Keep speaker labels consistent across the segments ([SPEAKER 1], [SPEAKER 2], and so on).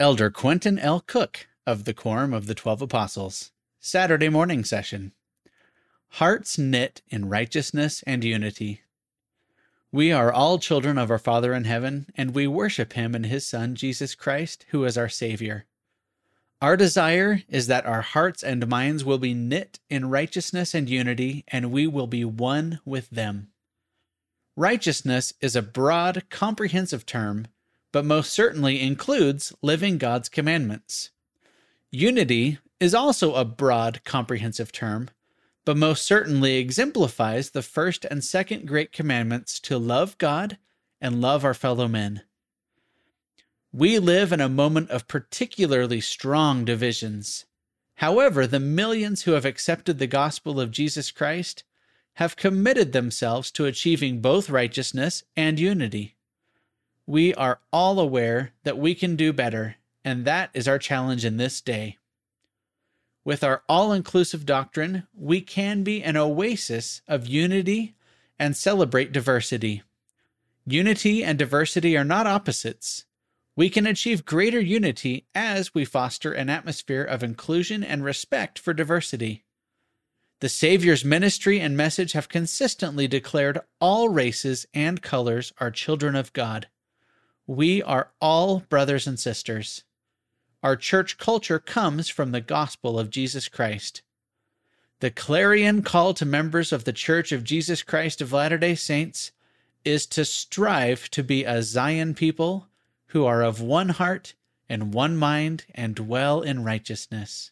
[SPEAKER 1] Elder Quentin L. Cook of the Quorum of the Twelve Apostles, Saturday morning session. Hearts knit in righteousness and unity. We are all children of our Father in heaven, and we worship him and his Son, Jesus Christ, who is our Savior. Our desire is that our hearts and minds will be knit in righteousness and unity, and we will be one with them. Righteousness is a broad, comprehensive term but most certainly includes living God's commandments. Unity is also a broad, comprehensive term, but most certainly exemplifies the first and second great commandments to love God and love our fellow men. We live in a moment of particularly strong divisions. However, the millions who have accepted the gospel of Jesus Christ have committed themselves to achieving both righteousness and unity we are all aware that we can do better, and that is our challenge in this day. With our all inclusive doctrine, we can be an oasis of unity and celebrate diversity. Unity and diversity are not opposites. We can achieve greater unity as we foster an atmosphere of inclusion and respect for diversity. The Savior's ministry and message have consistently declared all races and colors are children of God. We are all brothers and sisters. Our church culture comes from the gospel of Jesus Christ. The clarion call to members of the Church of Jesus Christ of Latter day Saints is to strive to be a Zion people who are of one heart and one mind and dwell in righteousness.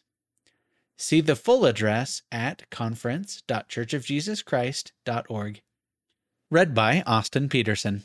[SPEAKER 1] See the full address at conference.churchofjesuschrist.org. Read by Austin Peterson.